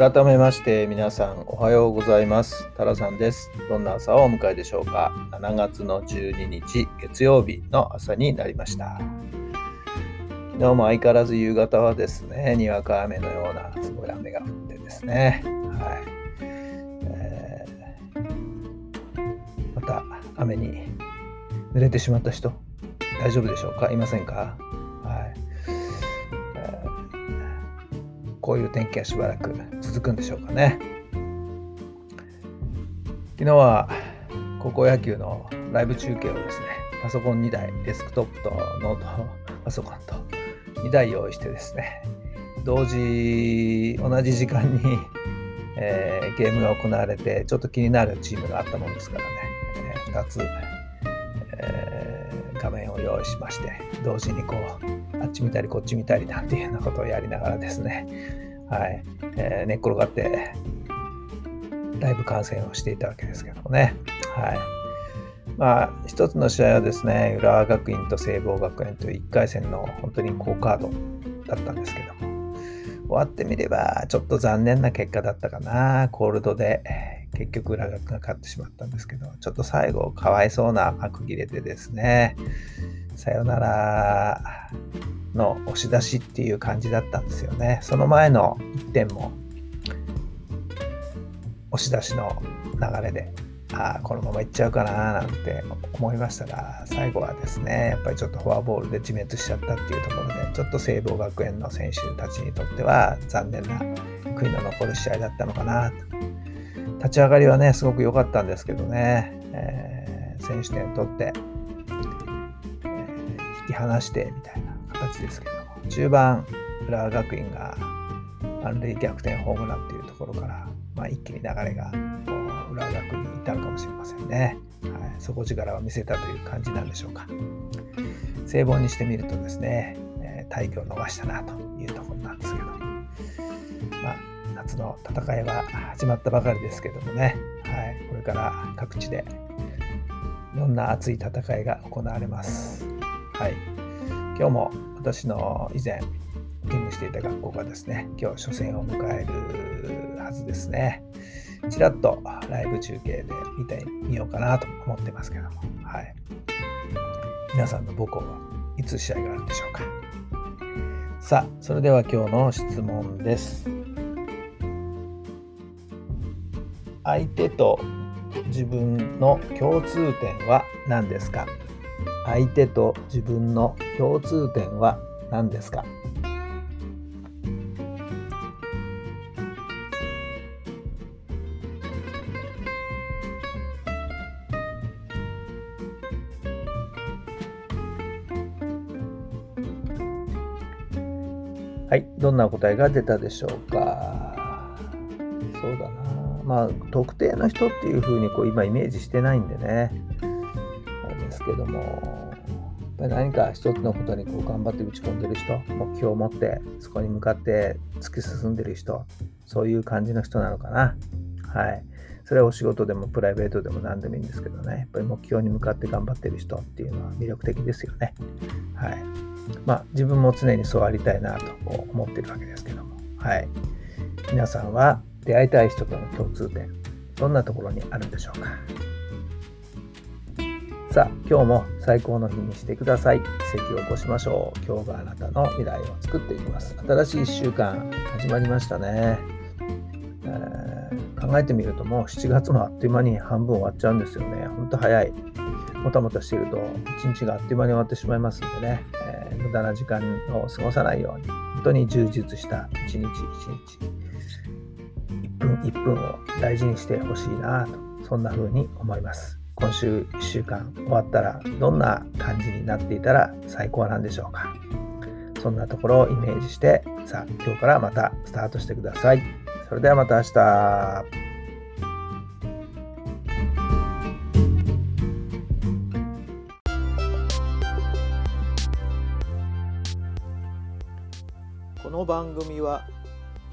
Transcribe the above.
改めまして皆さんおはようございます。タラさんです。どんな朝をお迎えでしょうか？7月の12日月曜日の朝になりました。昨日も相変わらず夕方はですねにわか雨のようなすごい雨が降ってですね。はい、えー、また雨に濡れてしまった人大丈夫でしょうか？いませんか？こういう天気がしばらく続くんでしょうかね。昨日は高校野球のライブ中継をですね、パソコン2台、デスクトップとノートパソコンと2台用意してですね、同時、同じ時間に、えー、ゲームが行われて、ちょっと気になるチームがあったもんですからね、えー、2つ、えー、画面を用意しまして、同時にこう、あっち見たりこっち見たりなんていうようなことをやりながらですね、はい、えー、寝っ転がってライブ観戦をしていたわけですけどもね。はい。まあ、一つの試合はですね、浦和学院と聖望学園という1回戦の本当に好カードだったんですけども、終わってみればちょっと残念な結果だったかな。コールドで結局浦和学が勝ってしまったんですけど、ちょっと最後かわいそうな幕切れでですね、さよならの押し出しっていう感じだったんですよね。その前の1点も押し出しの流れで、ああ、このままいっちゃうかななんて思いましたが、最後はですね、やっぱりちょっとフォアボールで自滅しちゃったっていうところで、ちょっと聖望学園の選手たちにとっては残念な悔いの残る試合だったのかなと。立ち上がりはね、すごく良かったんですけどね、えー、選手点取って、えー、引き離してみたいな形ですけども、中盤、浦和学院が満塁逆転ホームランっていうところから、まあ、一気に流れが浦和学院に至るかもしれませんね。はい、底力を見せたという感じなんでしょうか。聖望にしてみるとですね、えー、大を逃したなというところなんですけど、まあ、夏の戦いは始まったばかりですけどもね、はい、これから各地でいろんな熱い戦いが行われます。はい、今日も私の以前勤務していた学校がですね、今日初戦を迎えるはずですね。ちらっとライブ中継で見てみようかなと思ってますけども、はい。皆さんの母校はいつ試合があるんでしょうか。さあ、それでは今日の質問です。相手と自分の共通点は何ですか？相手と自分の共通点は何ですか？はい、どんな答えが出たでしょうか？そうだな。まあ、特定の人っていうふうにこう今イメージしてないんでね。ですけども、やっぱり何か一つのことにこう頑張って打ち込んでる人、目標を持ってそこに向かって突き進んでる人、そういう感じの人なのかな。はい。それはお仕事でもプライベートでも何でもいいんですけどね、やっぱり目標に向かって頑張ってる人っていうのは魅力的ですよね。はい。まあ自分も常にそうありたいなと思ってるわけですけども。はい。皆さんは出会いたい人との共通点、どんなところにあるんでしょうか？さあ、今日も最高の日にしてください。奇跡を起こしましょう。今日があなたの未来を作っていきます。新しい1週間始まりましたね、えー、考えてみるともう7月もあっという間に半分終わっちゃうんですよね。ほんと早い。もたもたしていると一日があっという間に終わってしまいますんでね、えー、無駄な時間を過ごさないように、本当に充実した一日一日、分1分を大事にしてほしいなと、そんな風に思います。今週1週間終わったらどんな感じになっていたら最高なんでしょうか。そんなところをイメージしてさあ今日からまたスタートしてください。それではまた明日。この番組は